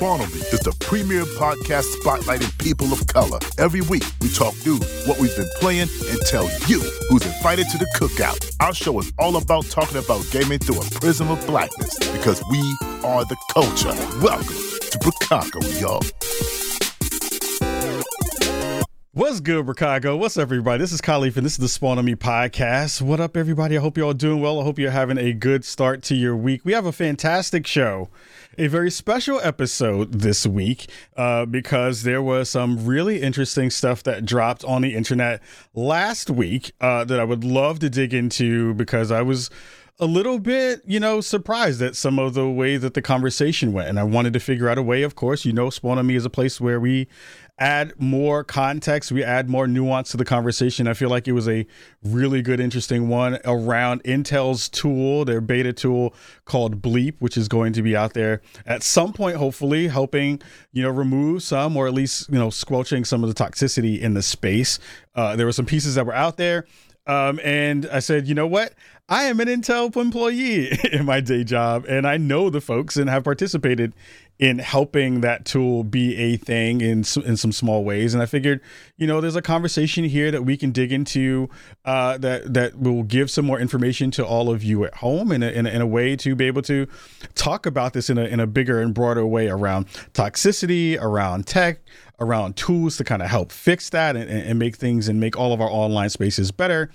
Spawn on Me is the premier podcast spotlighting people of color. Every week, we talk through what we've been playing and tell you who's invited to the cookout. Our show is all about talking about gaming through a prism of blackness because we are the culture. Welcome to Bricago, y'all. What's good, Chicago? What's up, everybody? This is Kahlief, and this is the Spawn on Me podcast. What up, everybody? I hope you're all doing well. I hope you're having a good start to your week. We have a fantastic show, a very special episode this week uh, because there was some really interesting stuff that dropped on the internet last week uh, that I would love to dig into because I was a little bit, you know, surprised at some of the way that the conversation went. And I wanted to figure out a way, of course, you know, Spawn on Me is a place where we add more context, we add more nuance to the conversation. I feel like it was a really good, interesting one around Intel's tool, their beta tool called Bleep, which is going to be out there at some point, hopefully, helping you know remove some or at least you know squelching some of the toxicity in the space. Uh, there were some pieces that were out there. Um, and I said, you know what? I am an Intel employee in my day job, and I know the folks and have participated in helping that tool be a thing in in some small ways. And I figured, you know, there's a conversation here that we can dig into uh, that that will give some more information to all of you at home in a, in in a way to be able to talk about this in a in a bigger and broader way around toxicity, around tech, around tools to kind of help fix that and, and make things and make all of our online spaces better.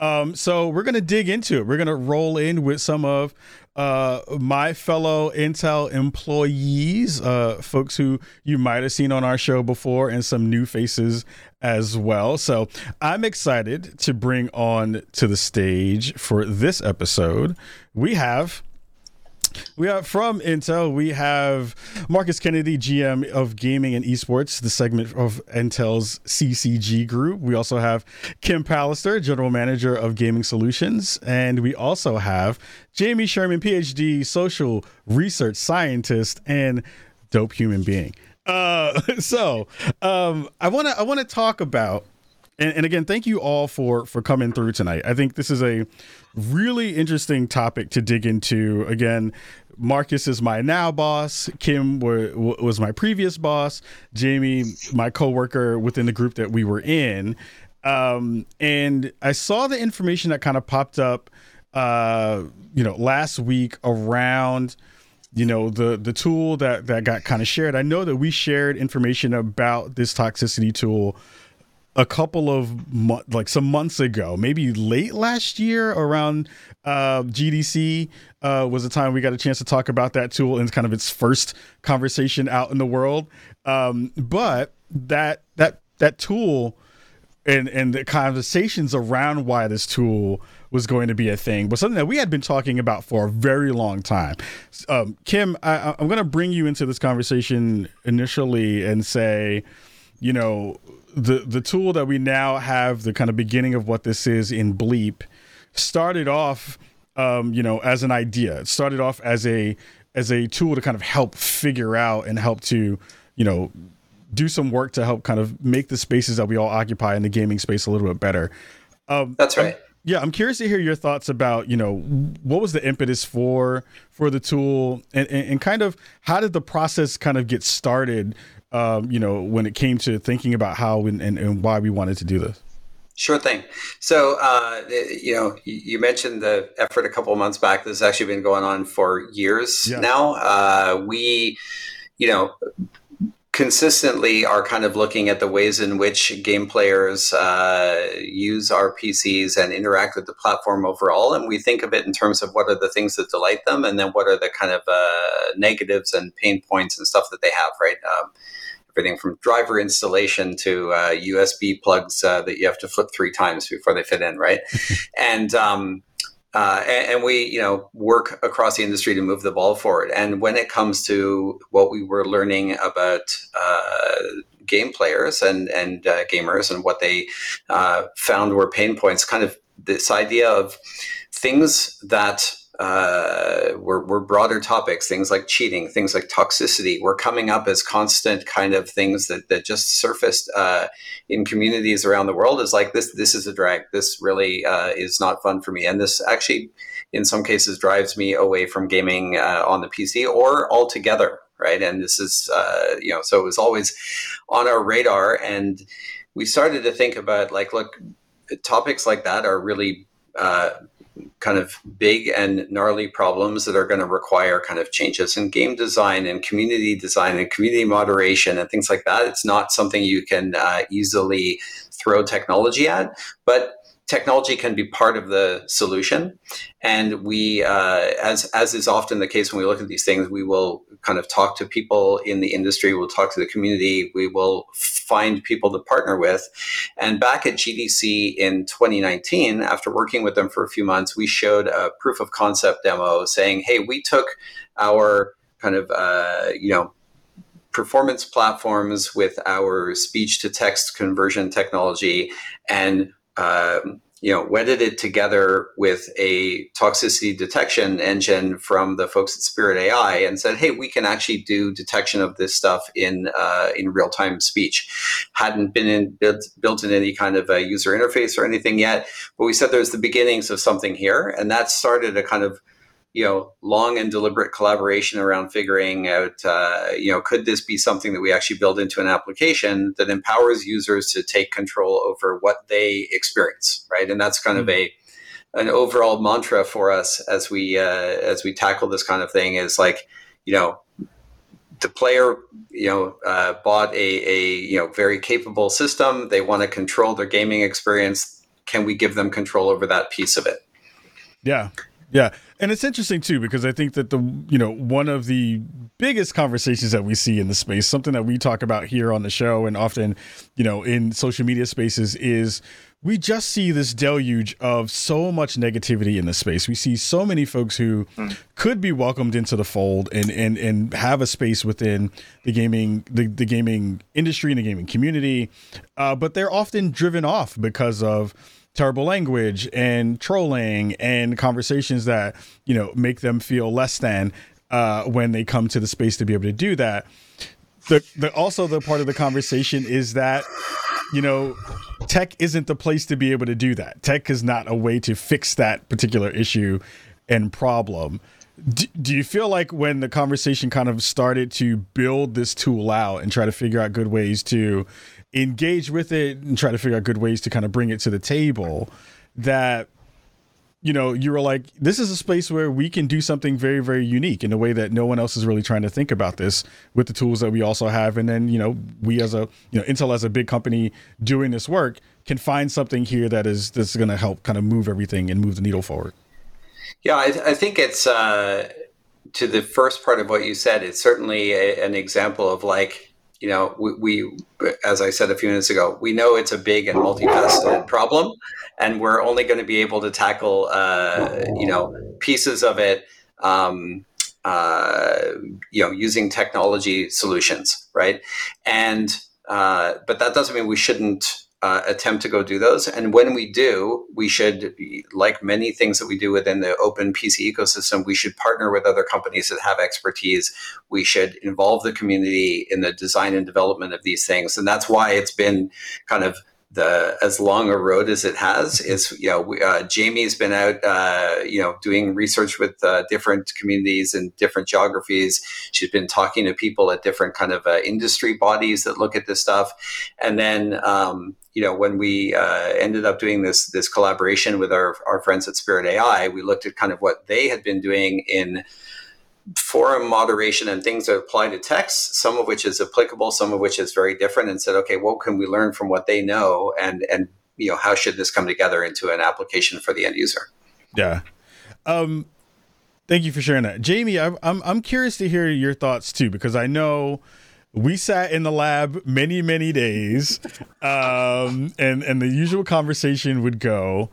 Um, so we're gonna dig into it. We're gonna roll in with some of uh, my fellow Intel employees, uh, folks who you might have seen on our show before, and some new faces as well. So I'm excited to bring on to the stage for this episode. We have we have from Intel, we have Marcus Kennedy, GM of Gaming and Esports, the segment of Intel's CCG group. We also have Kim Pallister, General Manager of Gaming Solutions. And we also have Jamie Sherman, PhD, social research scientist, and dope human being. Uh, so um, I want to I want to talk about and, and, again, thank you all for for coming through tonight. I think this is a really interesting topic to dig into. Again, Marcus is my now boss. Kim were, was my previous boss. Jamie, my coworker within the group that we were in. Um, and I saw the information that kind of popped up, uh, you know, last week around you know the the tool that that got kind of shared i know that we shared information about this toxicity tool a couple of mo- like some months ago, maybe late last year around uh, GDC uh, was the time we got a chance to talk about that tool and kind of its first conversation out in the world. Um, but that that that tool and and the conversations around why this tool was going to be a thing was something that we had been talking about for a very long time. Um, Kim, I, I'm going to bring you into this conversation initially and say, you know the the tool that we now have, the kind of beginning of what this is in Bleep, started off, um, you know, as an idea. It started off as a as a tool to kind of help figure out and help to, you know, do some work to help kind of make the spaces that we all occupy in the gaming space a little bit better. Um, That's right. I'm, yeah, I'm curious to hear your thoughts about, you know, what was the impetus for for the tool, and, and, and kind of how did the process kind of get started um, you know, when it came to thinking about how and, and, and why we wanted to do this? Sure thing. So, uh, you know, you mentioned the effort a couple of months back. This has actually been going on for years yeah. now. Uh, we, you know, consistently are kind of looking at the ways in which game players uh, use our PCs and interact with the platform overall. And we think of it in terms of what are the things that delight them, and then what are the kind of uh, negatives and pain points and stuff that they have, right? Um, everything from driver installation to uh, USB plugs uh, that you have to flip three times before they fit in, right? and um, uh, and, and, we, you know, work across the industry to move the ball forward. And when it comes to what we were learning about uh, game players and and uh, gamers and what they uh, found were pain points, kind of this idea of things that uh, were, were broader topics, things like cheating, things like toxicity, were coming up as constant kind of things that, that just surfaced uh, in communities around the world. Is like this this is a drag. This really uh, is not fun for me, and this actually, in some cases, drives me away from gaming uh, on the PC or altogether. right? And this is, uh, you know, so it was always on our radar. And we started to think about like, look, topics like that are really uh, kind of big and gnarly problems that are going to require kind of changes in game design and community design and community moderation and things like that. It's not something you can uh, easily throw technology at, but technology can be part of the solution. And we, uh, as as is often the case when we look at these things, we will kind of talk to people in the industry, we'll talk to the community, we will find people to partner with. And back at GDC in 2019, after working with them for a few months, we showed a proof of concept demo saying, "Hey, we took our kind of uh, you know." performance platforms with our speech to text conversion technology and um, you know, wedded it together with a toxicity detection engine from the folks at Spirit AI and said, "Hey, we can actually do detection of this stuff in uh, in real time speech." Hadn't been in, built, built in any kind of a user interface or anything yet, but we said there's the beginnings of something here, and that started a kind of you know long and deliberate collaboration around figuring out uh, you know could this be something that we actually build into an application that empowers users to take control over what they experience right? And that's kind mm-hmm. of a an overall mantra for us as we uh, as we tackle this kind of thing is like you know the player you know uh, bought a, a you know very capable system. They want to control their gaming experience. Can we give them control over that piece of it? Yeah. Yeah, and it's interesting too because I think that the you know one of the biggest conversations that we see in the space, something that we talk about here on the show and often, you know, in social media spaces is we just see this deluge of so much negativity in the space. We see so many folks who mm. could be welcomed into the fold and and and have a space within the gaming the, the gaming industry and the gaming community, uh, but they're often driven off because of terrible language and trolling and conversations that you know make them feel less than uh, when they come to the space to be able to do that. The, the also the part of the conversation is that you know tech isn't the place to be able to do that. Tech is not a way to fix that particular issue and problem. Do, do you feel like when the conversation kind of started to build this tool out and try to figure out good ways to engage with it and try to figure out good ways to kind of bring it to the table that you know you were like this is a space where we can do something very very unique in a way that no one else is really trying to think about this with the tools that we also have. And then you know we as a you know intel as a big company doing this work can find something here that is that's going to help kind of move everything and move the needle forward. Yeah i, I think it's uh to the first part of what you said it's certainly a, an example of like you know, we, we, as I said a few minutes ago, we know it's a big and multifaceted problem, and we're only going to be able to tackle, uh, you know, pieces of it, um, uh, you know, using technology solutions, right? And uh, but that doesn't mean we shouldn't uh, attempt to go do those. And when we do, we should, like many things that we do within the open PC ecosystem, we should partner with other companies that have expertise. We should involve the community in the design and development of these things. And that's why it's been kind of the as long a road as it has is you know uh, Jamie's been out uh, you know doing research with uh, different communities and different geographies. She's been talking to people at different kind of uh, industry bodies that look at this stuff, and then um, you know when we uh, ended up doing this this collaboration with our our friends at Spirit AI, we looked at kind of what they had been doing in forum moderation and things that apply to text, some of which is applicable, some of which is very different, and said, okay, what can we learn from what they know, and and you know how should this come together into an application for the end user? Yeah. Um, thank you for sharing that, Jamie. I'm I'm I'm curious to hear your thoughts too, because I know we sat in the lab many many days, um, and and the usual conversation would go,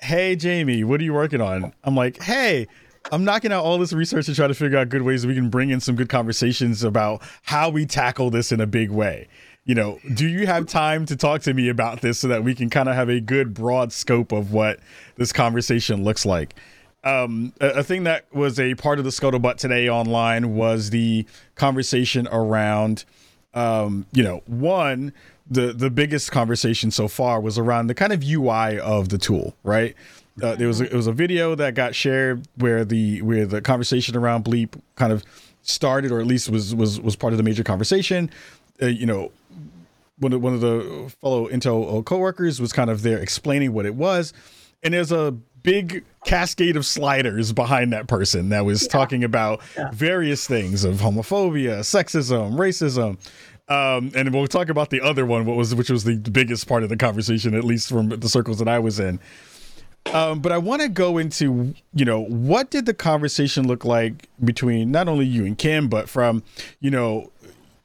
"Hey, Jamie, what are you working on?" I'm like, "Hey." I'm knocking out all this research to try to figure out good ways we can bring in some good conversations about how we tackle this in a big way. You know, do you have time to talk to me about this so that we can kind of have a good broad scope of what this conversation looks like? Um, a, a, thing that was a part of the scuttlebutt today online was the conversation around, um, you know, one, the the biggest conversation so far was around the kind of UI of the tool, right? Uh, there was a, it was a video that got shared where the where the conversation around Bleep kind of started, or at least was was was part of the major conversation. Uh, you know, one of one of the fellow Intel coworkers was kind of there explaining what it was, and there's a big cascade of sliders behind that person that was yeah. talking about yeah. various things of homophobia, sexism, racism. Um, and we'll talk about the other one, what was which was the biggest part of the conversation, at least from the circles that I was in. Um, but I want to go into, you know, what did the conversation look like between not only you and Kim, but from, you know,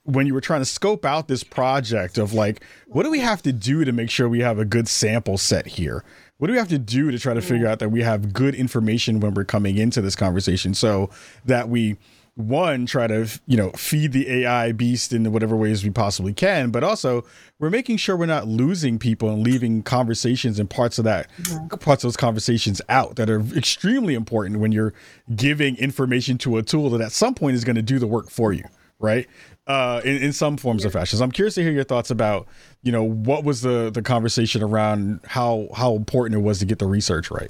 when you were trying to scope out this project of like, what do we have to do to make sure we have a good sample set here? What do we have to do to try to figure out that we have good information when we're coming into this conversation so that we, one, try to, you know, feed the AI beast in whatever ways we possibly can, but also we're making sure we're not losing people and leaving conversations and parts of that, parts of those conversations out that are extremely important when you're giving information to a tool that at some point is going to do the work for you right? Uh, in, in some forms yeah. fashion. So I'm curious to hear your thoughts about, you know, what was the the conversation around how how important it was to get the research right.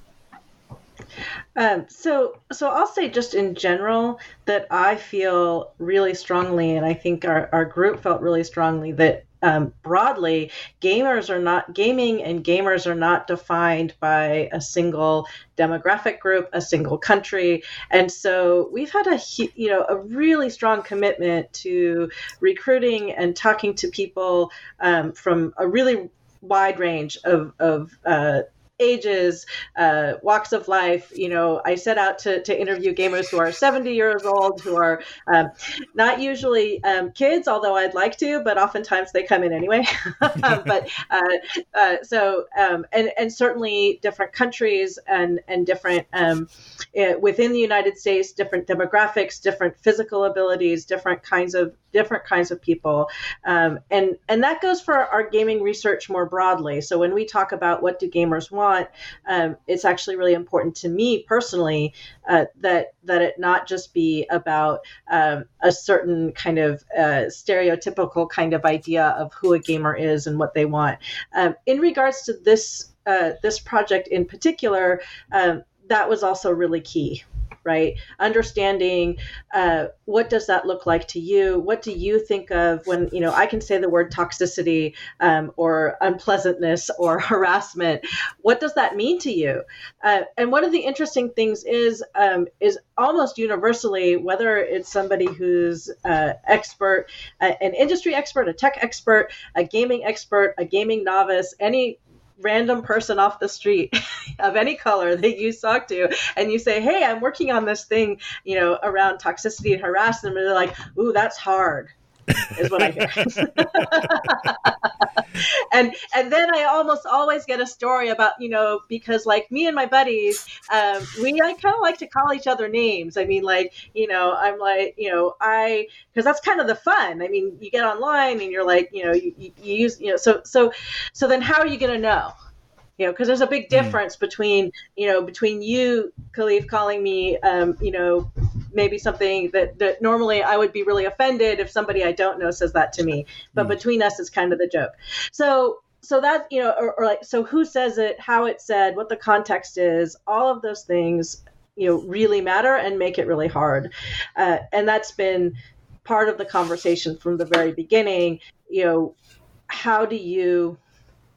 Um, so, so I'll say just in general that I feel really strongly, and I think our, our group felt really strongly that um, broadly, gamers are not gaming, and gamers are not defined by a single demographic group, a single country, and so we've had a you know a really strong commitment to recruiting and talking to people um, from a really wide range of of uh, ages, uh, walks of life. You know, I set out to, to interview gamers who are 70 years old, who are um, not usually um, kids, although I'd like to, but oftentimes they come in anyway. but uh, uh, so, um, and, and certainly different countries and, and different, um, eh, within the United States, different demographics, different physical abilities, different kinds of different kinds of people. Um, and and that goes for our gaming research more broadly. So when we talk about what do gamers want um, it's actually really important to me personally uh, that that it not just be about um, a certain kind of uh, stereotypical kind of idea of who a gamer is and what they want. Um, in regards to this uh, this project in particular, um, that was also really key right? Understanding uh, what does that look like to you? What do you think of when, you know, I can say the word toxicity um, or unpleasantness or harassment. What does that mean to you? Uh, and one of the interesting things is, um, is almost universally, whether it's somebody who's uh, expert, an industry expert, a tech expert, a gaming expert, a gaming novice, any random person off the street of any color that you talk to and you say hey i'm working on this thing you know around toxicity and harassment and they're like ooh that's hard is what I hear. and and then I almost always get a story about you know because like me and my buddies, um, we I kind of like to call each other names. I mean like you know I'm like you know I because that's kind of the fun. I mean you get online and you're like you know you, you use you know so so so then how are you going to know? you know because there's a big hmm. difference mm. between you know between you kahlief calling me um, you know maybe something that, that normally i would be really offended if somebody i don't know says that to me. But mm. between us it's kind of the joke. So so that you know or, or like so who says it how it said what the context is all of those things you know really matter and make it really hard. Uh, and that's been part of the conversation from the very beginning. You know how do you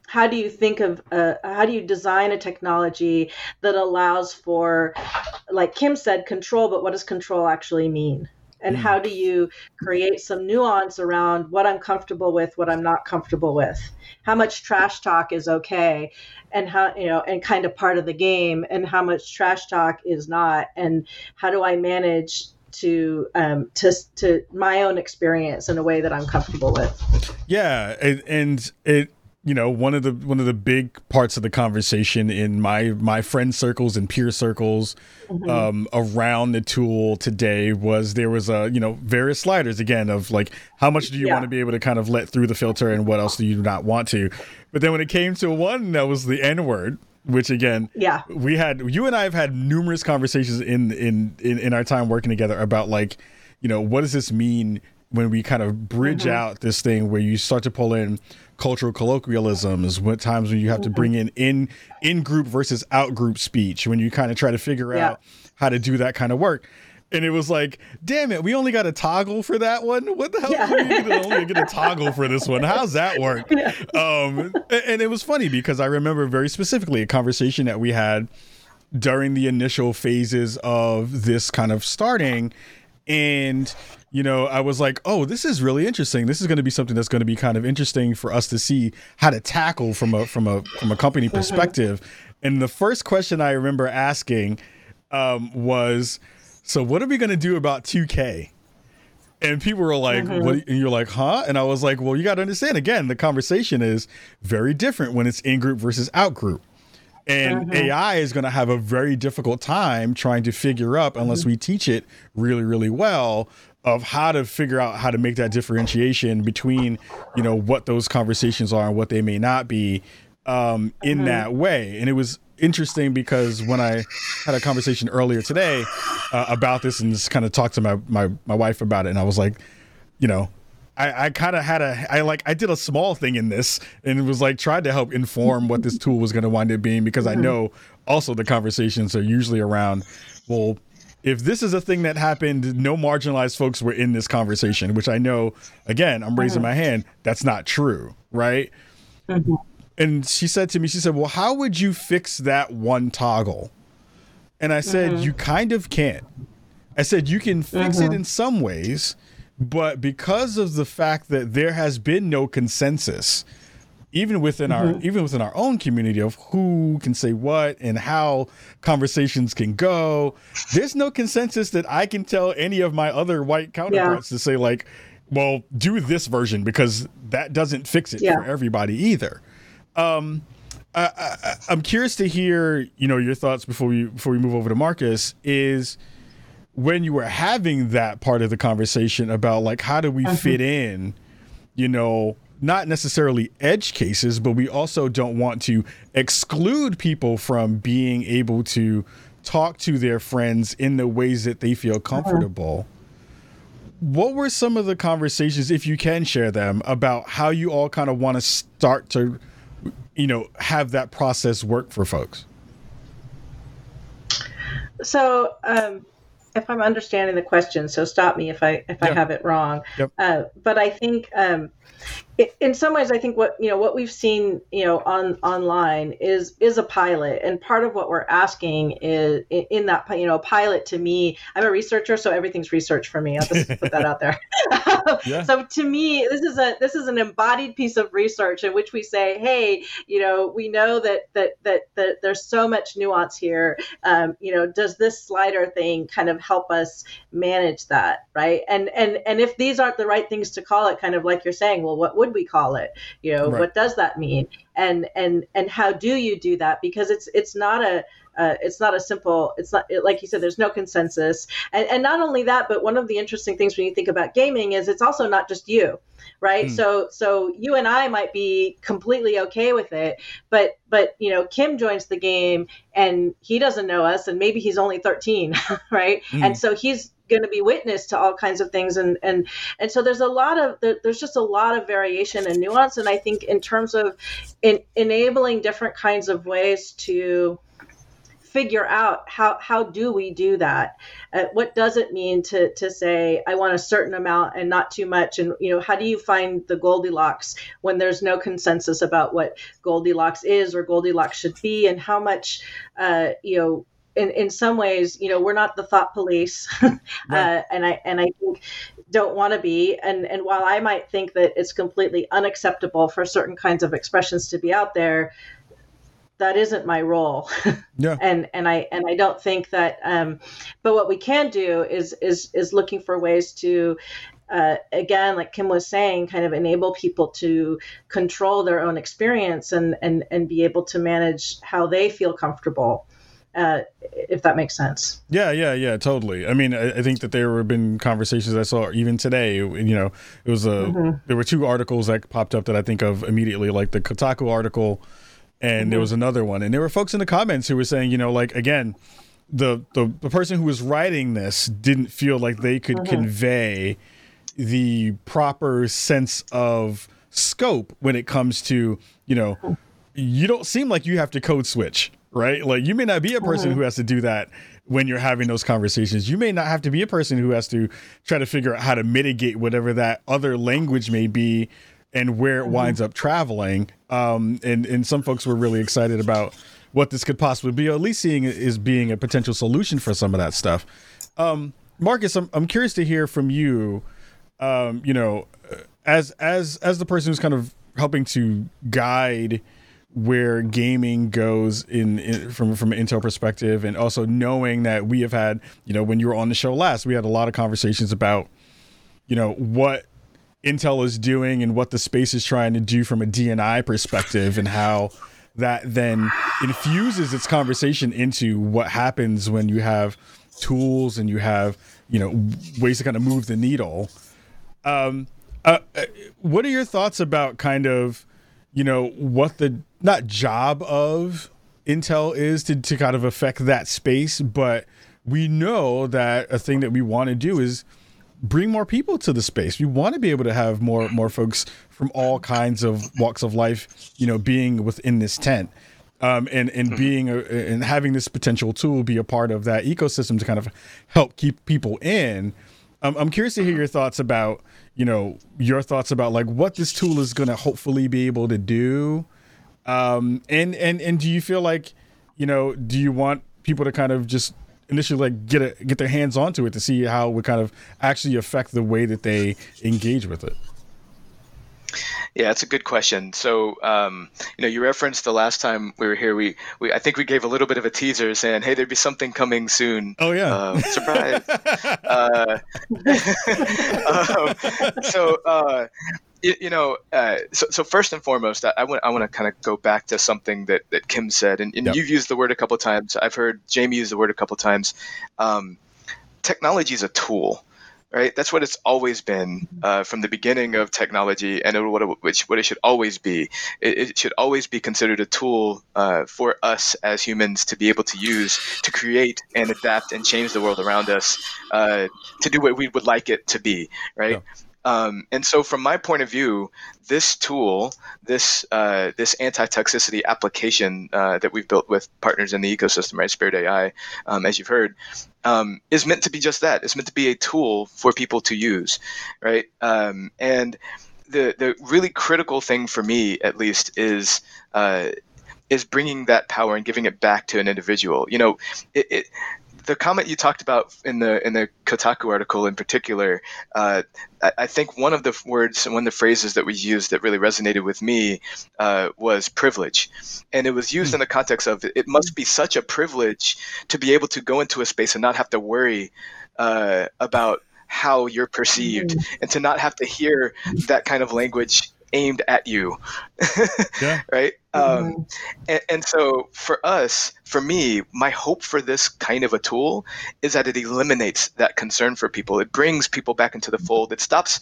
how do you think of uh, how do you design a technology that allows for like kim said control but what does control actually mean? And how do you create some nuance around what i'm comfortable with what i'm not comfortable with? How much trash talk is okay? And how you know and kind of part of the game and how much trash talk is not? And how do i manage to um, to to my own experience in a way that I'm comfortable with. Yeah, and, and it you know one of the one of the big parts of the conversation in my my friend circles and peer circles mm-hmm. um, around the tool today was there was a you know various sliders again of like how much do you yeah. want to be able to kind of let through the filter and what else do you not want to but then when it came to one that was the n word which again yeah we had you and i have had numerous conversations in in in, in our time working together about like you know what does this mean when we kind of bridge mm-hmm. out this thing where you start to pull in cultural colloquialisms, what times when you have to bring in in in group versus out group speech, when you kind of try to figure yeah. out how to do that kind of work. and it was like, damn it, we only got a toggle for that one. What the hell? Yeah. We only get a toggle for this one. How's that work? Yeah. Um, and it was funny because I remember very specifically a conversation that we had during the initial phases of this kind of starting, and you know, I was like, oh, this is really interesting. This is going to be something that's going to be kind of interesting for us to see how to tackle from a from a from a company mm-hmm. perspective. And the first question I remember asking um, was, "So what are we going to do about 2K?" And people were like, mm-hmm. "What?" And you're like, "Huh?" And I was like, "Well, you got to understand. Again, the conversation is very different when it's in group versus out group." And mm-hmm. AI is going to have a very difficult time trying to figure up, unless mm-hmm. we teach it really, really well, of how to figure out how to make that differentiation between you know what those conversations are and what they may not be um, in mm-hmm. that way and it was interesting because when i had a conversation earlier today uh, about this and just kind of talked to my, my my wife about it and i was like you know I, I kind of had a I like I did a small thing in this and it was like tried to help inform what this tool was going to wind up being because I mm-hmm. know also the conversations are usually around well if this is a thing that happened, no marginalized folks were in this conversation, which I know, again, I'm raising uh-huh. my hand, that's not true, right? Mm-hmm. And she said to me, she said, Well, how would you fix that one toggle? And I said, mm-hmm. You kind of can't. I said, You can fix mm-hmm. it in some ways, but because of the fact that there has been no consensus, even within mm-hmm. our even within our own community of who can say what and how conversations can go there's no consensus that i can tell any of my other white counterparts yeah. to say like well do this version because that doesn't fix it yeah. for everybody either um, I, am curious to hear you know your thoughts before we before we move over to marcus is when you were having that part of the conversation about like how do we mm-hmm. fit in you know not necessarily edge cases, but we also don't want to exclude people from being able to talk to their friends in the ways that they feel comfortable. What were some of the conversations, if you can share them, about how you all kind of want to start to, you know, have that process work for folks? So, um, if I'm understanding the question, so stop me if I if yeah. I have it wrong. Yep. Uh, but I think um, in some ways i think what you know what we've seen you know on online is is a pilot. And part of what we're asking is in that you know pilot to me i'm a researcher so everything's research for me. I'll just put that out there. Yeah. so to me this is a this is an embodied piece of research in which we say hey you know we know that that that, that there's so much nuance here. Um, you know does this slider thing kind of help us manage that right? And and and if these aren't the right things to call it kind of like you're saying well what would we call it you know right. what does that mean and and and how do you do that because it's it's not a uh, it's not a simple it's not like you said there's no consensus and, and not only that but one of the interesting things when you think about gaming is it's also not just you right mm. so so you and i might be completely okay with it but but you know kim joins the game and he doesn't know us and maybe he's only 13 right mm. and so he's going to be witness to all kinds of things and and and so there's a lot of there's just a lot of variation and nuance and i think in terms of in, enabling different kinds of ways to figure out how how do we do that? Uh, what does it mean to to say i want a certain amount and not too much and you know how do you find the goldilocks when there's no consensus about what goldilocks is or goldilocks should be and how much uh, you know in, in some ways, you know, we're not the thought police, right. uh, and I and I think don't want to be. And and while I might think that it's completely unacceptable for certain kinds of expressions to be out there, that isn't my role. yeah. and and I and I don't think that. Um, but what we can do is is is looking for ways to. Uh, again, like Kim was saying, kind of enable people to control their own experience and, and, and be able to manage how they feel comfortable uh, if that makes sense. Yeah, yeah, yeah, totally. I mean, I, I, think that there have been conversations I saw even today. You know, it was a mm-hmm. there were two articles that popped up that I think of immediately, like the Kotaku article, and mm-hmm. there was another one, and there were folks in the comments who were saying, you know, like again, the the, the person who was writing this didn't feel like they could mm-hmm. convey the proper sense of scope when it comes to you know mm-hmm. you don't seem like you have to code switch right? Like you may not be a person mm-hmm. who has to do that when you're having those conversations. You may not have to be a person who has to try to figure out how to mitigate whatever that other language may be and where it winds up traveling. Um, and and some folks were really excited about what this could possibly be, or at least seeing it as being a potential solution for some of that stuff. Um, Marcus, I'm I'm curious to hear from you. Um, you know, as as as the person who's kind of helping to guide where gaming goes in, in, from from an Intel perspective, and also knowing that we have had, you know, when you were on the show last, we had a lot of conversations about, you know, what Intel is doing and what the space is trying to do from a DNI perspective, and how that then infuses its conversation into what happens when you have tools and you have, you know, ways to kind of move the needle. Um, uh, uh what are your thoughts about kind of, you know, what the not job of Intel is to, to kind of affect that space, but we know that a thing that we want to do is bring more people to the space. We want to be able to have more more folks from all kinds of walks of life, you know, being within this tent. Um, and and mm-hmm. being a, and having this potential tool be a part of that ecosystem to kind of help keep people in. Um, I'm curious to hear your thoughts about you know your thoughts about like what this tool is going to hopefully be able to do um, and and and do you feel like, you know, do you want people to kind of just initially like get it get their hands onto it to see how it would kind of actually affect the way that they engage with it? Yeah, that's a good question. So, um, you know, you referenced the last time we were here. We, we, I think we gave a little bit of a teaser saying, "Hey, there'd be something coming soon." Oh yeah, uh, surprise! uh, um, so, uh, you, you know, uh, so, so first and foremost, I, I want I want to kind of go back to something that, that Kim said, and, and yep. you've used the word a couple times. I've heard Jamie use the word a couple times. Um, technology is a tool, right? That's what it's always been uh, from the beginning of technology, and it, what, it, which, what it should always be. It, it should always be considered a tool uh, for us as humans to be able to use to create and adapt and change the world around us uh, to do what we would like it to be, right? Yeah. Um, and so, from my point of view, this tool, this uh, this anti-toxicity application uh, that we've built with partners in the ecosystem, right, Spirit AI, um, as you've heard, um, is meant to be just that. It's meant to be a tool for people to use, right? Um, and the the really critical thing for me, at least, is uh, is bringing that power and giving it back to an individual. You know, it, it the comment you talked about in the in the Kotaku article in particular, uh, I, I, think one of the words and one of the phrases that we used that really resonated with me uh, was privilege, and it was used mm. in the context of it must be such a privilege to be able to go into a space and not have to worry uh, about how you're perceived mm. and to not have to hear that kind of language aimed at you yeah. right mm-hmm. um, and, and, so for us for me my hope for this kind of a tool is that it eliminates that concern for people. It brings people back into the fold. It stops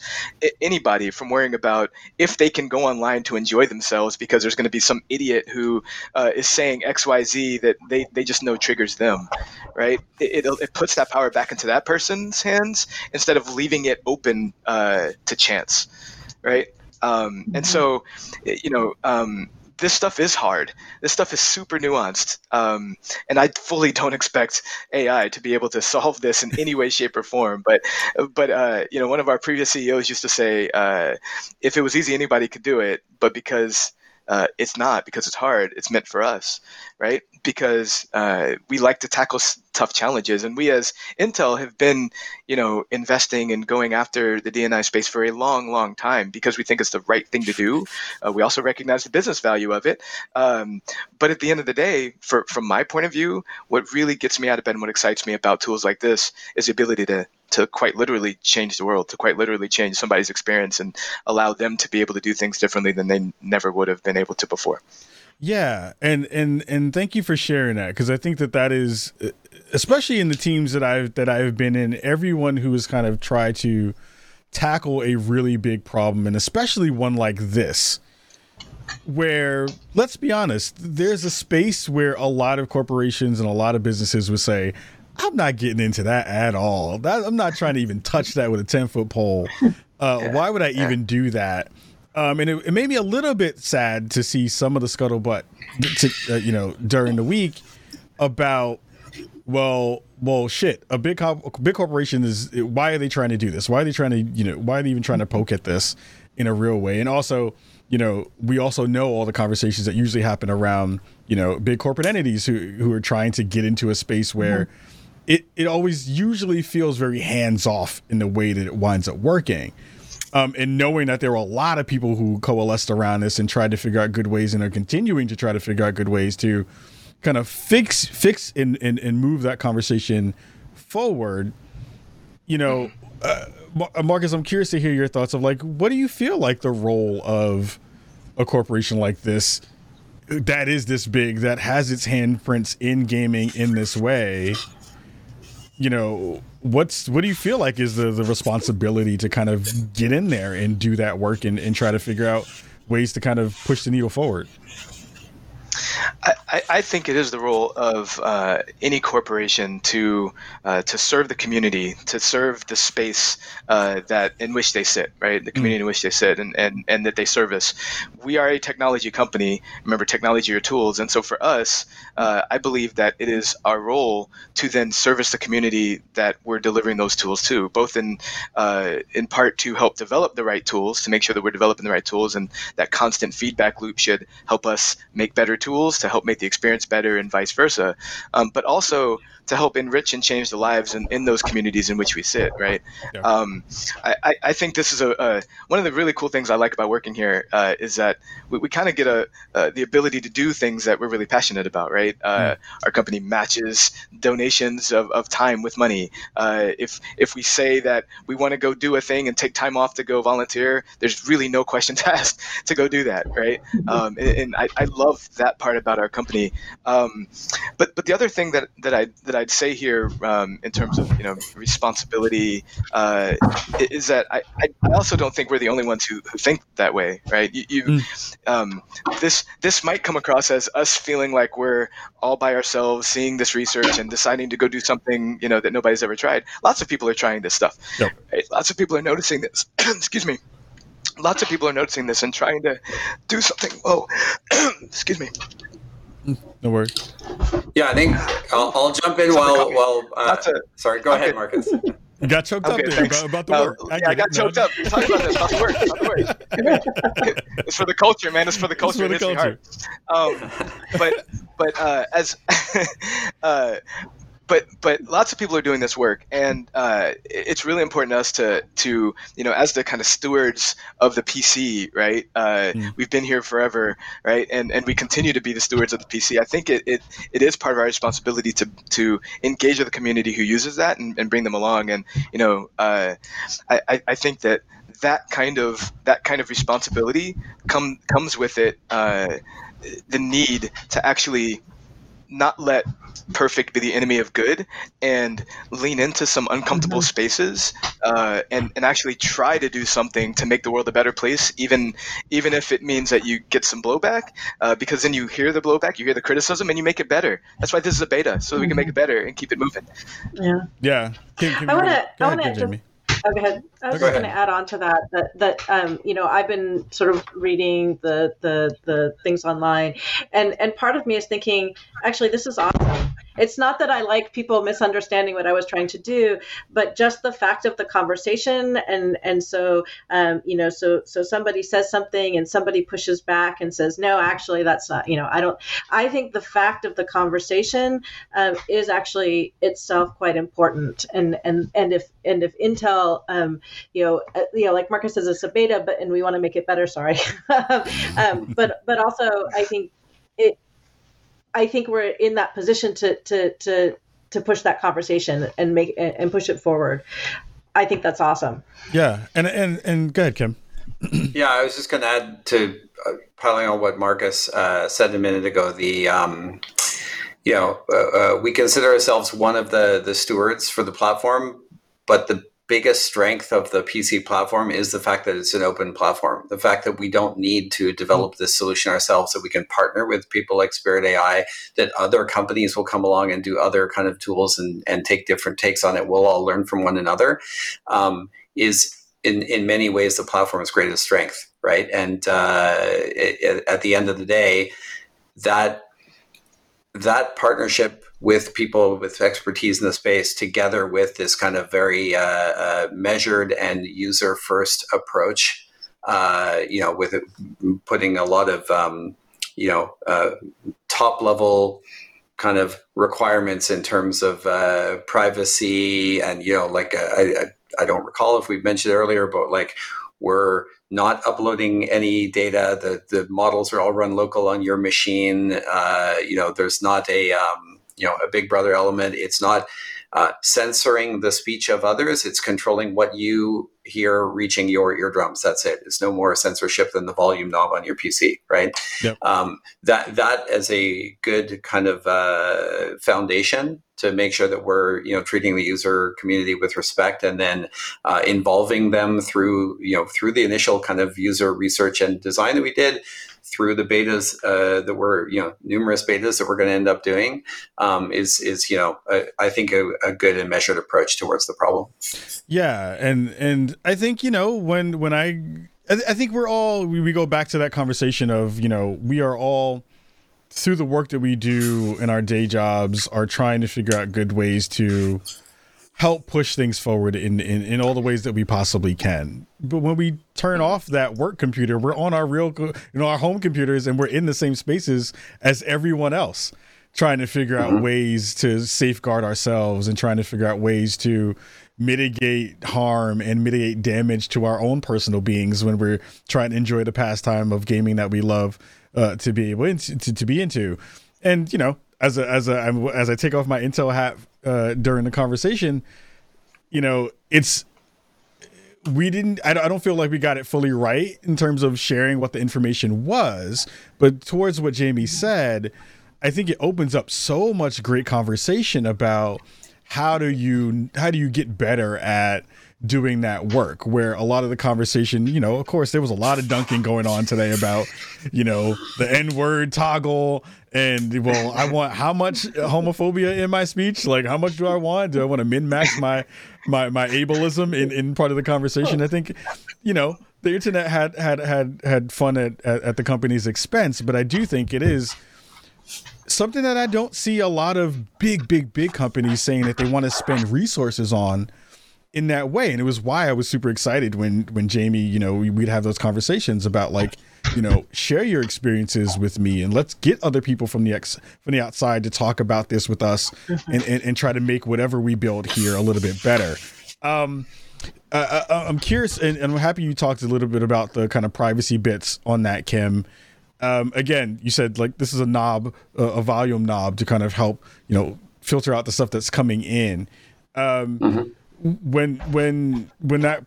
anybody from worrying about if they can go online to enjoy themselves because there's going to be some idiot who uh, is saying xyz that they, they just know triggers them right? It, it, it, puts that power back into that person's hands instead of leaving it open uh, to chance right? Um, and mm-hmm. so, you know, um, this stuff is hard. This stuff is super nuanced, um, and I fully don't expect AI to be able to solve this in any way, shape, or form. But, but uh, you know, one of our previous CEOs used to say, uh, "If it was easy, anybody could do it." But because uh, it's not because it's hard. It's meant for us, right? Because uh, we like to tackle tough challenges, and we as Intel have been, you know, investing and going after the DNI space for a long, long time because we think it's the right thing to do. Uh, we also recognize the business value of it. Um, but at the end of the day, for, from my point of view, what really gets me out of bed and what excites me about tools like this is the ability to to quite literally change the world, to quite literally change somebody's experience and allow them to be able to do things differently than they never would have been able to before. Yeah, and and and thank you for sharing that because I think that that is especially in the teams that I've that I've been in, everyone who has kind of tried to tackle a really big problem and especially one like this where let's be honest, there's a space where a lot of corporations and a lot of businesses would say, I'm not getting into that at all. That, I'm not trying to even touch that with a 10 foot pole. Uh, yeah. Why would I even do that? Um, and it, it, made me a little bit sad to see some of the scuttlebutt, to, uh, you know, during the week about well, well, shit. A big big corporation is. Why are they trying to do this? Why are they trying to, you know, why are they even trying to poke at this in a real way? And also, you know, we also know all the conversations that usually happen around, you know, big corporate entities who who are trying to get into a space where. Mm-hmm. It, it always usually feels very hands off in the way that it winds up working. Um, and knowing that there were a lot of people who coalesced around this and tried to figure out good ways and are continuing to try to figure out good ways to kind of fix fix and, and, and move that conversation forward you know uh, uh, marcus i'm curious to hear your thoughts of like what do you feel like the role of a corporation like this that is this big that has its handprints in gaming in this way you know what's what do you feel like is the the responsibility to kind of get in there and do that work and, and try to figure out ways to kind of push the needle forward I, I, think it is the role of uh, any corporation to uh, to serve the community, to serve the space uh, that in which they sit, right? The community mm. in which they sit, and, and and that they service. We are a technology company. Remember, technology are tools, and so for us, uh, I believe that it is our role to then service the community that we're delivering those tools to, both in uh, in part to help develop the right tools, to make sure that we're developing the right tools, and that constant feedback loop should help us make better tools to help make the experience better and vice versa, um, but also to help enrich and change the lives in, in those communities in which we sit, right? Yeah. Um, I, I think this is a, a, one of the really cool things I like about working here uh, is that we, we kind of get a uh, the ability to do things that we're really passionate about, right? Uh, mm. Our company matches donations of, of time with money. Uh, if if we say that we want to go do a thing and take time off to go volunteer, there's really no questions asked to go do that, right? Um, and, and I, I love that part about our company. Um, but but the other thing that that I that I'd say here um, in terms of you know responsibility uh, is that I, I also don't think we're the only ones who, who think that way, right? You, you mm. um, this this might come across as us feeling like we're all by ourselves, seeing this research and deciding to go do something you know that nobody's ever tried. Lots of people are trying this stuff. Yep. Right? Lots of people are noticing this. Excuse me lots of people are noticing this and trying to do something. Oh, excuse me. No worries. Yeah, I think I'll, I'll jump in while while. Uh, a, sorry, go ahead, Marcus. You got choked okay, up there about, about, the uh, work. I yeah, I got it. choked no. up. Talk about this. About the work. About the work. it's for the culture, man. It's for the culture. It's for the culture. Um, but but uh, as uh, but but lots of people are doing this work, and uh, it's really important to us to to you know as the kind of stewards of the PC, right? Uh. We've been here forever, right? And and we continue to be the stewards of the PC. I think it, it, it is part of our responsibility to to engage with the community who uses that and, and bring them along. And you know, uh, I I think that that kind of that kind of responsibility come comes with it uh, the need to actually not let perfect be the enemy of good and lean into some uncomfortable mm-hmm. spaces uh, and, and actually try to do something to make the world a better place even even if it means that you get some blowback uh, because then you hear the blowback you hear the criticism and you make it better. That's why this is a beta so we can make it mm-hmm. better and keep it moving. Yeah. Yeah. Can, can i want to i want to just Oh, go ahead. I was just going to add on to that that that um, you know I've been sort of reading the the the things online, and and part of me is thinking actually this is awesome it's not that I like people misunderstanding what I was trying to do, but just the fact of the conversation. And and so um, you know, so so somebody says something and somebody pushes back and says, no, actually that's not. You know, I don't. I think the fact of the conversation um, is actually itself quite important. And and and if and if Intel, um, you know, uh, you know, like Marcus says, it's a beta, but and we want to make it better. Sorry, um, but but also I think it I think we're in that position to to to to push that conversation and make and push it forward. I think that's awesome. Yeah, and and and go ahead, Kim. yeah, I was just going to add to uh, piling on what Marcus uh, said a minute ago. The um, you know uh, uh, we consider ourselves one of the the stewards for the platform, but the biggest strength of the PC platform is the fact that it's an open platform. The fact that we don't need to develop this solution ourselves, that we can partner with people like Spirit AI, that other companies will come along and do other kind of tools and, and take different takes on it. We'll all learn from one another. Um, is in, in many ways the platform's greatest strength, right? And uh, it, at the end of the day, that that partnership with people with expertise in the space together with this kind of very uh, uh, measured and user first approach. Uh, you know, with putting a lot of um, you know uh, top level kind of requirements in terms of uh, privacy and you know like uh, I, I I don't recall if we've mentioned earlier, but like we're not uploading any data. The the models are all run local on your machine. You know, there's not a um, you know a Big Brother element. It's not uh, censoring the speech of others. It's controlling what you hear reaching your eardrums. That's it. It's no more censorship than the volume knob on your PC, right? Yep. Um, that that as a good kind of uh, foundation to make sure that we're you know treating the user community with respect and then uh, involving them through you know through the initial kind of user research and design that we did through the betas uh, that we're you know numerous betas that we're going to end up doing um, is is you know a, I think a, a, good and measured approach towards the problem. Yeah, and and I think you know when when I I, think we're all we, we go back to that conversation of you know we are all through the work that we do in our day jobs are trying to figure out good ways to help push things forward in, in, in all the ways that we possibly can. But when we turn off that work computer, we're on our real, you know, our home computers and we're in the same spaces as everyone else, trying to figure out mm-hmm. ways to safeguard ourselves and trying to figure out ways to mitigate harm and mitigate damage to our own personal beings when we're trying to enjoy the pastime of gaming that we love uh, to be able to, to be into. And, you know, as a, as a, as I take off my Intel hat uh, during the conversation, you know, it's we didn't. I don't feel like we got it fully right in terms of sharing what the information was, but towards what Jamie said, I think it opens up so much great conversation about how do you how do you get better at doing that work where a lot of the conversation you know of course there was a lot of dunking going on today about you know the n word toggle and well i want how much homophobia in my speech? Like how much do i want? Do i want to min max my my my ableism in in part of the conversation? I think you know the internet had had had had fun at, at, at the company's expense but i do think it is something that i don't see a lot of big big big companies saying that they want to spend resources on in that way. And it was why i was super excited when when jamie you know we'd have those conversations about like you know share your experiences with me and let's get other people from the ex from the outside to talk about this with us and, and, and try to make whatever we build here a little bit better. Um uh, uh i'm curious and, and i'm happy you talked a little bit about the kind of privacy bits on that kim. Um, again, you said like this is a knob, uh, a volume knob to kind of help you know filter out the stuff that's coming in. Um, mm-hmm when when when that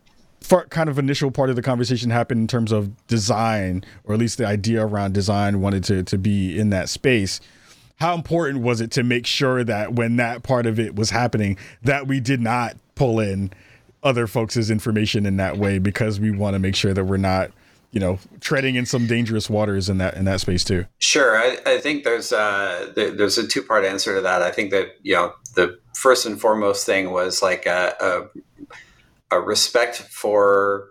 kind of initial part of the conversation happened in terms of design, or at least the idea around design wanted to to be in that space. How important was it to make sure that when that part of it was happening, that we did not pull in other folks' information in that way because we want to make sure that we're not you know treading in some dangerous waters in that in that space too sure i, I think there's uh there's a two part answer to that i think that you know the first and foremost thing was like a, a, a respect for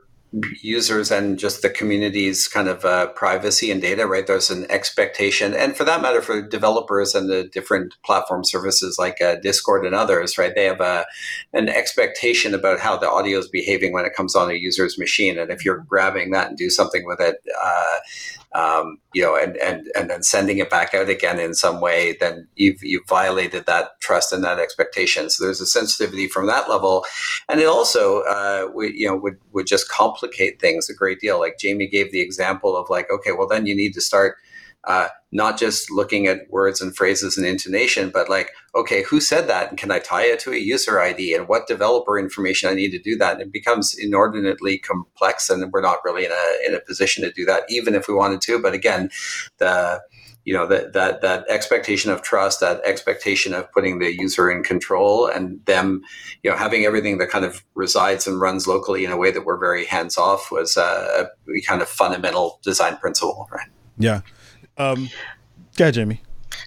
users and just the community's kind of uh, privacy and data, right? There's an expectation, and for that matter, for developers and the different platform services like uh, Discord and others, right? They have a an expectation about how the audio is behaving when it comes on a user's machine, and if you're grabbing that and do something with it, uh, um, you know, and, and, and then sending it back out again in some way, then you've, you've violated that trust and that expectation. So there's a sensitivity from that level. And it also, uh, we, you know, would, would just complicate things a great deal. Like Jamie gave the example of like, okay, well then you need to start uh, not just looking at words and phrases and intonation, but like, okay, who said that? And can I tie it to a user ID? And what developer information I need to do that? And it becomes inordinately complex, and we're not really in a in a position to do that, even if we wanted to. But again, the you know that that that expectation of trust, that expectation of putting the user in control, and them, you know, having everything that kind of resides and runs locally in a way that we're very hands off was a, a kind of fundamental design principle, right? Yeah. Um, yeah, Jamie.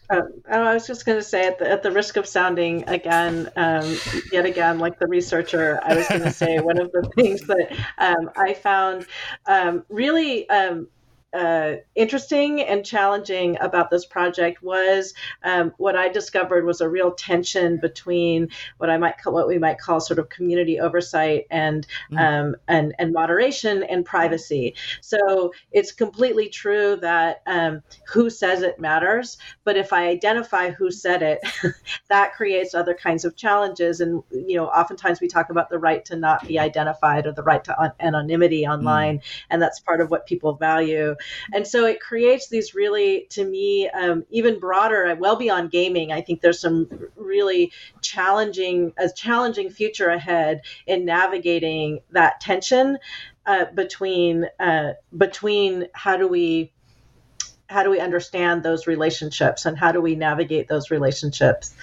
Uh, I was just going to say, at the, at the risk of sounding again, um, yet again, like the researcher, I was going to say one of the things that um, I found um, really um, uh, interesting and challenging about this project was um, what I discovered was a real tension between what I might call what we might call sort of community oversight and mm. um, and and moderation and privacy. So it's completely true that um, who says it matters, but if I identify who said it, that creates other kinds of challenges. And you know, oftentimes we talk about the right to not be identified or the right to anonymity online, mm. and that's part of what people value. And so it creates these really, to me, um, even broader, well beyond gaming. I think there's some really challenging, a challenging future ahead in navigating that tension uh, between uh, between how do we how do we understand those relationships and how do we navigate those relationships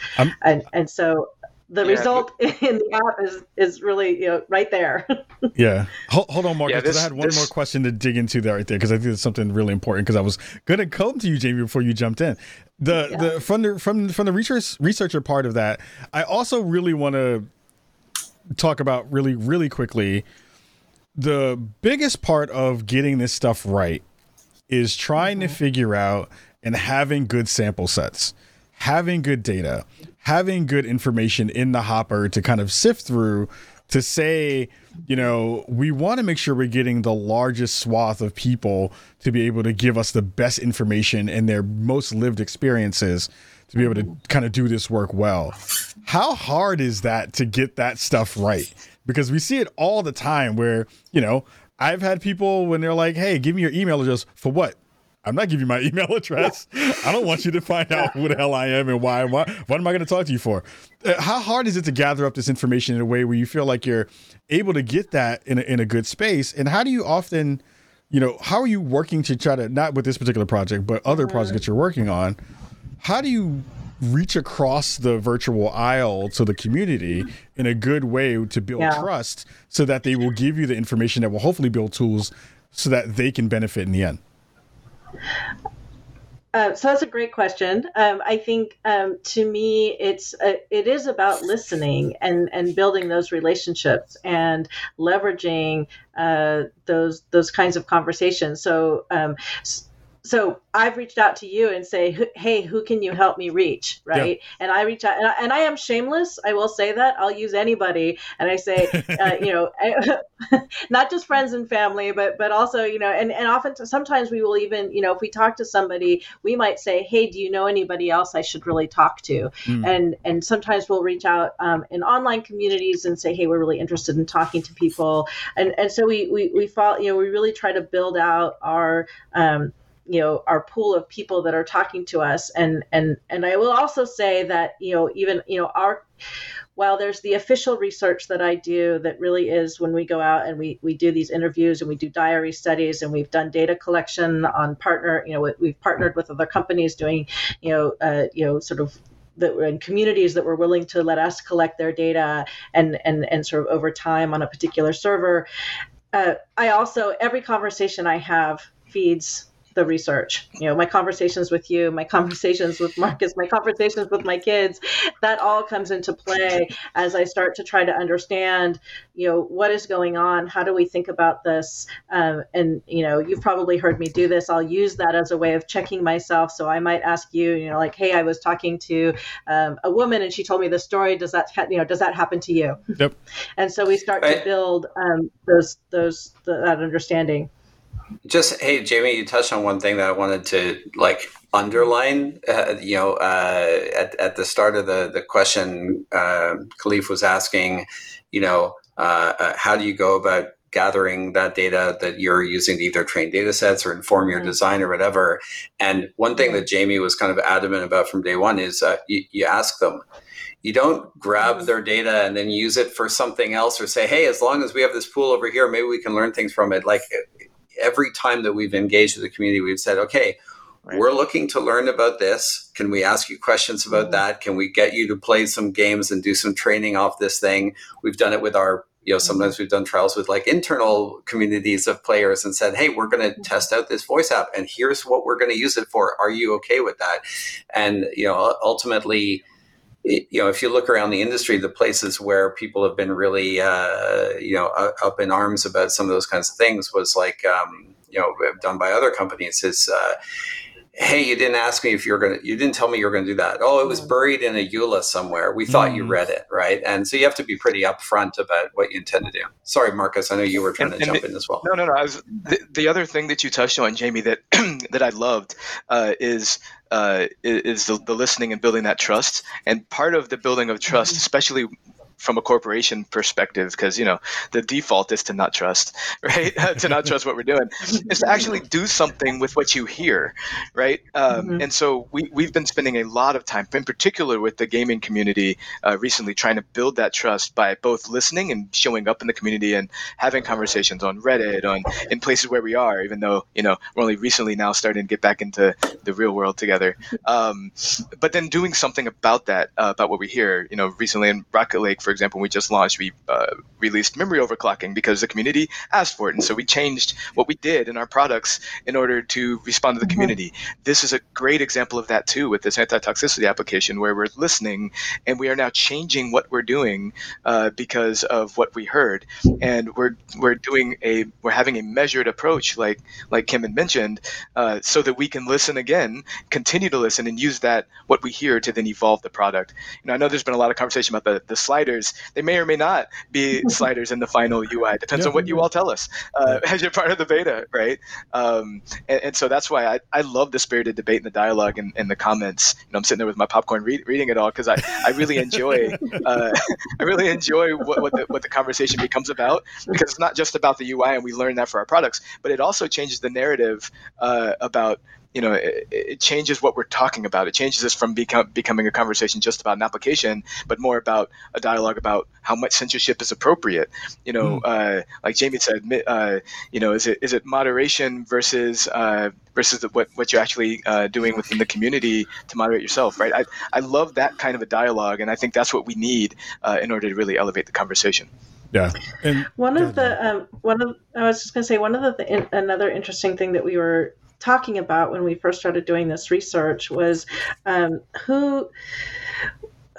and and so the yeah. result in the app is is really you know right there. yeah, hold, hold on, Marcus. Yeah, this, I had one this... more question to dig into there right there because I think it's something really important. Because I was going to come to you, Jamie, before you jumped in. The yeah. the from the from from the research researcher part of that, I also really want to talk about really really quickly. The biggest part of getting this stuff right is trying mm-hmm. to figure out and having good sample sets, having good data, having good information in the hopper to kind of sift through to say, you know, we want to make sure we're getting the largest swath of people to be able to give us the best information and their most lived experiences to be able to kind of do this work well. How hard is that to get that stuff right? Because we see it all the time where, you know, I've had people when they're like, hey, give me your email address for what? I'm not giving you my email address. I don't want you to find out who the hell I am and why. Why, what am I going to talk to you for? Uh, how hard is it to gather up this information in a way where you feel like you're able to get that in a, in a good space? And how do you often, you know, how are you working to try to, not with this particular project, but other projects that you're working on? How do you reach across the virtual aisle to the community in a good way to build yeah. trust so that they will give you the information that will hopefully build tools so that they can benefit in the end? Uh, so that's a great question. Um, I think um, to me, it's uh, it is about listening and and building those relationships and leveraging uh, those those kinds of conversations. So um, so I've reached out to you and say, hey, who can you help me reach, right? Yeah. And I reach out, and I, and I, am shameless. I will say that I'll use anybody, and I say, uh, you know, not just friends and family, but but also, you know, and and often sometimes we will even, you know, if we talk to somebody, we might say, hey, do you know anybody else I should really talk to? Mm. And and sometimes we'll reach out um, in online communities and say, hey, we're really interested in talking to people, and and so we we we follow, you know, we really try to build out our um, you know our pool of people that are talking to us and and and i will also say that you know even you know our while there's the official research that I do that really is when we go out and we, we do these interviews and we do diary studies and we've done data collection on partner, you know, we've partnered with other companies doing, you know, uh, you know, sort of that were in communities that were willing to let us collect their data and and and sort of over time on a particular server. Uh, I also every conversation I have feeds the research. You know, my conversations with you, my conversations with Marcus, my conversations with my kids, that all comes into play as I start to try to understand, you know, what is going on? How do we think about this? Um, and, you know, you've probably heard me do this. I'll use that as a way of checking myself. So I might ask you, you know, like, hey, I was talking to um, a woman and she told me this story. Does that, you know, does that happen to you? Yep. And so we start to build um, those, those, that understanding. Just hey, Jamie, you touched on one thing that I wanted to like underline. Uh, you know, uh, at at the start of the the question, uh, Kahlief was asking, you know, uh, uh, how do you go about gathering that data that you're using to either train data sets or inform your mm-hmm. design or whatever. And one thing that Jamie was kind of adamant about from day one is uh, you, you ask them, you don't grab mm-hmm. their data and then use it for something else or say, hey, as long as we have this pool over here, maybe we can learn things from it. Like every time that we've engaged with the community, we've said, okay, right. we're looking to learn about this. Can we ask you questions about mm-hmm. that? Can we get you to play some games and do some training off this thing? We've done it with our you know sometimes we've done trials with like internal communities of players and said hey we're going to mm-hmm. test out this voice app and here's what we're going to use it for are you okay with that and you know ultimately you know, if you look around the industry, the places where people have been really, uh, you know, up in arms about some of those kinds of things was like, um, you know done by other companies is uh, hey you didn't ask me if you're gonna you didn't tell me you were gonna do that oh it was mm. buried in a eula somewhere we thought mm. you read it right and so you have to be pretty upfront about what you intend to do sorry marcus i know you were trying and, to jump the, in as well no no no was, the, the, other thing that you touched on jamie that that i loved uh, is uh, is the, the listening and building that trust and part of the building of trust mm-hmm. especially from a corporation perspective because you know the default is to not trust right? To not trust what we're doing. Is to actually do something with what you hear right? Um, mm-hmm. and so we, we've been spending a lot of time in particular with the gaming community uh, recently trying to build that trust by both listening and showing up in the community and having conversations on reddit on in places where we are even though you know we're only recently now starting to get back into the real world together. Um, but then doing something about that uh, about what we hear you know recently in rocket lake for example, we just launched, we uh, released memory overclocking because the community asked for it. And so we changed what we did in our products in order to respond to the mm-hmm. community. This is a great example of that too with this anti-toxicity application where we're listening and we are now changing what we're doing uh, because of what we heard. And we're, we're doing a, we're having a measured approach like, like Kim had mentioned, uh, so that we can listen again, continue to listen and use that, what we hear to then evolve the product. You know, I know there's been a lot of conversation about the, the slider sliders. They may or may not be sliders in the final UI. Depends on what you all tell us uh, as you're part of the beta, right? Um, and, and, so that's why I, I love the spirited debate and the dialogue and, and the comments. You know, I'm sitting there with my popcorn read, reading it all because I, I really enjoy uh, I really enjoy what, what, the, what the conversation becomes about because it's not just about the UI and we learn that for our products, but it also changes the narrative uh, about you know it, it, changes what we're talking about. It changes us from become, becoming a conversation just about an application but more about a dialogue about how much censorship is appropriate. You know mm. uh, like jamie said uh, you know is it is it moderation versus uh, versus what, what you're actually uh, doing within the community to moderate yourself right? I, I love that kind of a dialogue and i think that's what we need uh, in order to really elevate the conversation. Yeah. And one of the um, one of I was just going to say one of the th- another interesting thing that we were talking about when we first started doing this research was um, who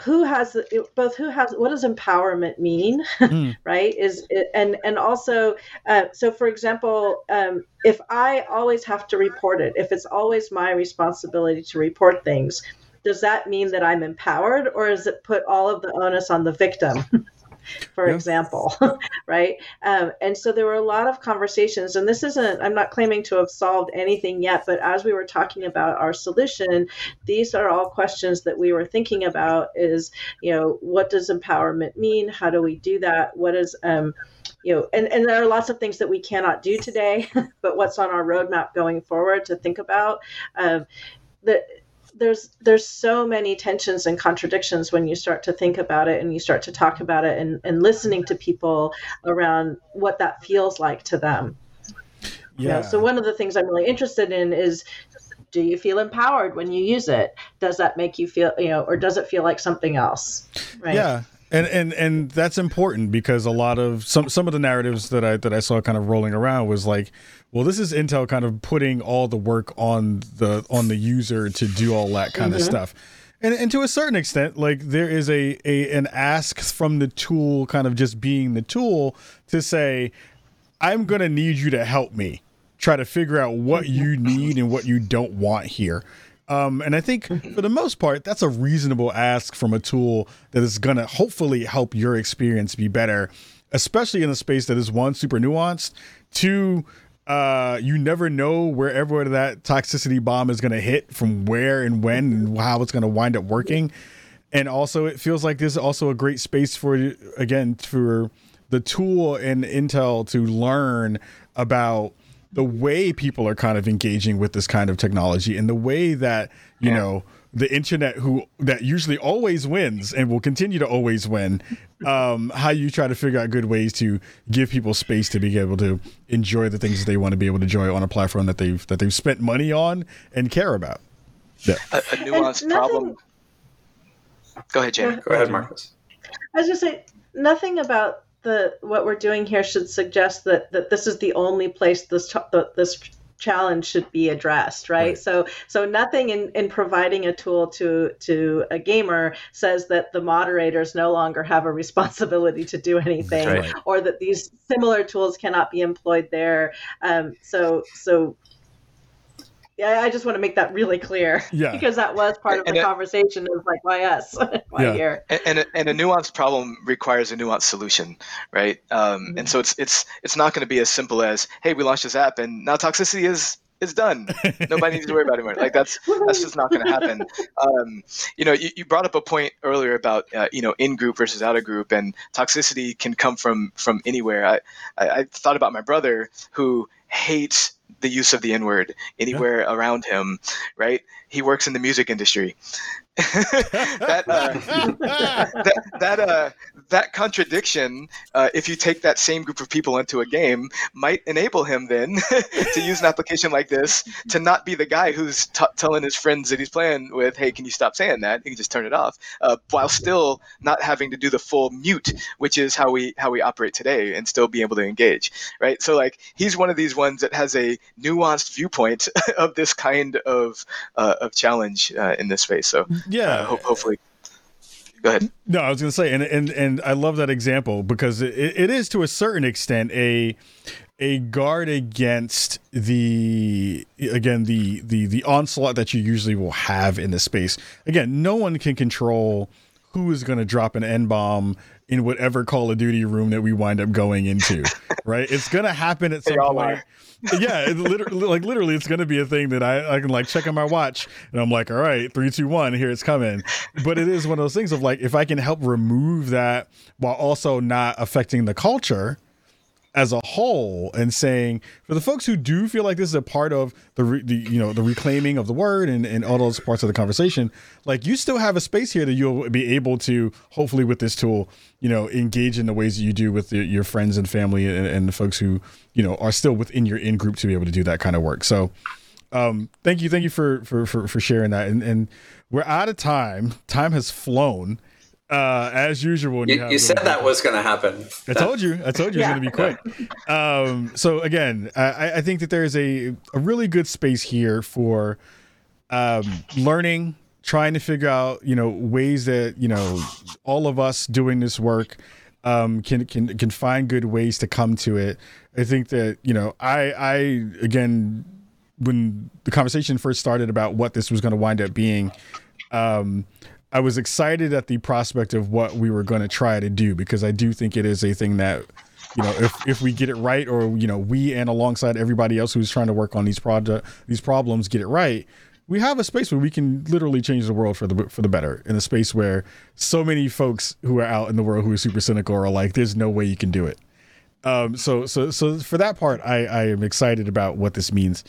who has both who has what does empowerment mean mm. right is and and also uh, so for example um, if i always have to report it if it's always my responsibility to report things does that mean that i'm empowered or is it put all of the onus on the victim for example, right? Um, and so there were a lot of conversations, and this isn't, I'm not claiming to have solved anything yet, but as we were talking about our solution, these are all questions that we were thinking about is, you know, what does empowerment mean? How do we do that? What is, um, you know, and, and there are lots of things that we cannot do today, but what's on our roadmap going forward to think about. Um, that there's there's so many tensions and contradictions when you start to think about it and you start to talk about it and, and listening to people around what that feels like to them. Yeah. You know, so one of the things I'm really interested in is do you feel empowered when you use it? Does that make you feel, you know, or does it feel like something else? Right. Yeah and and and that's important because a lot of some some of the narratives that I that I saw kind of rolling around was like, well, this is Intel kind of putting all the work on the on the user to do all that kind mm-hmm. of stuff. And, and to a certain extent, like there is a, a an ask from the tool kind of just being the tool to say, I'm gonna need you to help me try to figure out what you need and what you don't want here. Um, and I think for the most part, that's a reasonable ask from a tool that is going to hopefully help your experience be better, especially in a space that is one, super nuanced, two, uh, you never know wherever that toxicity bomb is going to hit from where and when and how it's going to wind up working. And also, it feels like this is also a great space for, again, for the tool and Intel to learn about the way people are kind of engaging with this kind of technology and the way that you yeah. know the internet who that usually always wins and will continue to always win um, how you try to figure out good ways to give people space to be able to enjoy the things that they want to be able to enjoy on a platform that they've that they've spent money on and care about yeah. a, a nuanced problem go ahead Jay. go ahead marcus i was just say nothing about the what we're doing here should suggest that that this is the only place this this challenge should be addressed right? right, so so nothing in in providing a tool to to a gamer says that the moderators no longer have a responsibility to do anything right. or that these similar tools cannot be employed there um, so so yeah, I just want to make that really clear. Yeah. because that was part of and the it, conversation. It was like, why us? why yeah. here? And, and a, and, a, nuanced problem requires a nuanced solution, right? Um, mm-hmm. And so it's it's it's not going to be as simple as, hey, we launched this app and now toxicity is is done. Nobody needs to worry about it anymore. Like that's that's just not going to happen. Um, you know, you, you brought up a point earlier about uh, you know in group versus out of group, and toxicity can come from from anywhere. I, I, I thought about my brother who hates the use of the N word anywhere yeah. around him, right? He works in the music industry. that, uh, that that uh, that contradiction, uh, if you take that same group of people into a game, might enable him then to use an application like this to not be the guy who's t- telling his friends that he's playing with, "Hey, can you stop saying that?" He can just turn it off, uh, while still not having to do the full mute, which is how we how we operate today, and still be able to engage, right? So like he's one of these ones that has a nuanced viewpoint of this kind of uh, of challenge uh, in this space. So yeah, uh, ho- hopefully. Go ahead. No, I was going to say, and and and I love that example because it, it is to a certain extent a a guard against the again the the the onslaught that you usually will have in the space. Again, no one can control who is going to drop an N bomb in whatever Call of Duty room that we wind up going into, right? It's going to happen at some point. Yeah, literally, like literally, it's gonna be a thing that I, I can like check on my watch, and I'm like, all right, three, two, one, here it's coming. But it is one of those things of like, if I can help remove that while also not affecting the culture, as a whole and saying for the folks who do feel like this is a part of the, re, the you know the reclaiming of the word and, and all those parts of the conversation like you still have a space here that you'll be able to hopefully with this tool you know engage in the ways that you do with your, your friends and family and, and the folks who you know are still within your in group to be able to do that kind of work. So um, thank you thank you for for for, for sharing that. And and we're out of time. Time has flown uh, as usual. You, you, you said that was going to happen. I told you. I told you yeah. it was going to be quick. Um, so again, I, I, think that there is a, a really good space here for um, learning, trying to figure out, you know, ways that you know all of us doing this work um, can can can find good ways to come to it. I think that you know, I I again when the conversation first started about what this was going to wind up being. Um, I was excited at the prospect of what we were going to try to do because I do think it is a thing that you know if if we get it right or you know we and alongside everybody else who's trying to work on these project these problems get it right we have a space where we can literally change the world for the for the better in a space where so many folks who are out in the world who are super cynical are like there's no way you can do it um, so so so for that part, I, I am excited about what this means,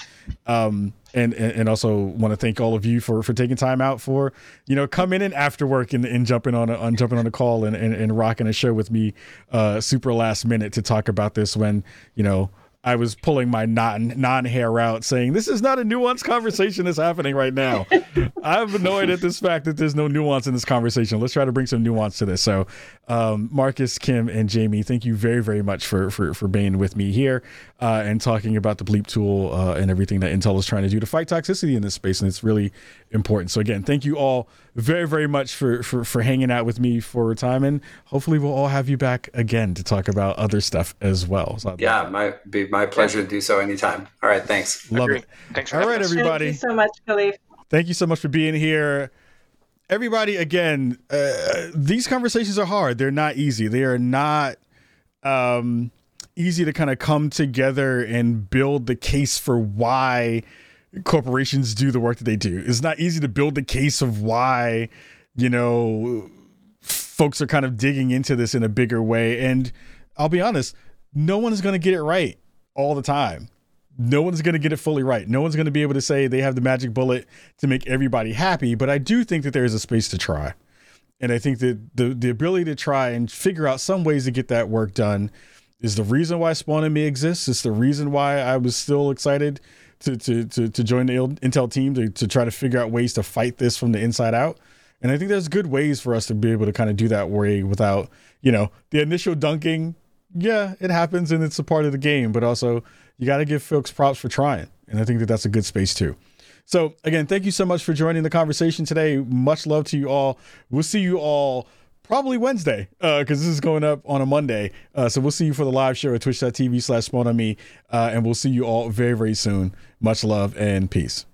um, and, and, and also want to thank all of you for for taking time out for you know coming in after work and, and jumping on a, on jumping on a call and, and, and rocking a show with me, uh, super last minute to talk about this when you know I was pulling my non non hair out, saying, "This is not a nuanced conversation that's happening right now." I'm annoyed at this fact that there's no nuance in this conversation. Let's try to bring some nuance to this. So, um, Marcus, Kim, and Jamie, thank you very very much for for for being with me here uh, and talking about the Bleep tool uh, and everything that Intel is trying to do to fight toxicity in this space, and it's really important. So again, thank you all very very much for for for hanging out with me for a time, and hopefully we'll all have you back again to talk about other stuff as well. So yeah, my be my pleasure to do so anytime. All right, thanks. Love Agreed. it. Thanks. all right, everybody. Thank you so much, Kahlief. Thank you so much for being here. Everybody, again, uh, these conversations are hard. They're not easy. They are not um, easy to kind of come together and build the case for why corporations do the work that they do. It's not easy to build the case of why, you know, folks are kind of digging into this in a bigger way. And I'll be honest, no one is going to get it right all the time. No one's going to get it fully right. No one's going to be able to say they have the magic bullet to make everybody happy. But I do think that there is a space to try. And I think that the, the ability to try and figure out some ways to get that work done is the reason why Spawn on Me exists. It's the reason why I was still excited to to to, to join the Intel team to, to try to figure out ways to fight this from the inside out. And I think there's good ways for us to be able to kind of do that way without, you know, the initial dunking. Yeah, it happens and it's a part of the game, but also you got to give folks props for trying. And I think that that's a good space too. So, again, thank you so much for joining the conversation today. Much love to you all. We'll see you all probably Wednesday because uh, this is going up on a Monday. Uh, so we'll see you for the live show at twitch.tv slash spawn on me. Uh, and we'll see you all very, very soon. Much love and peace.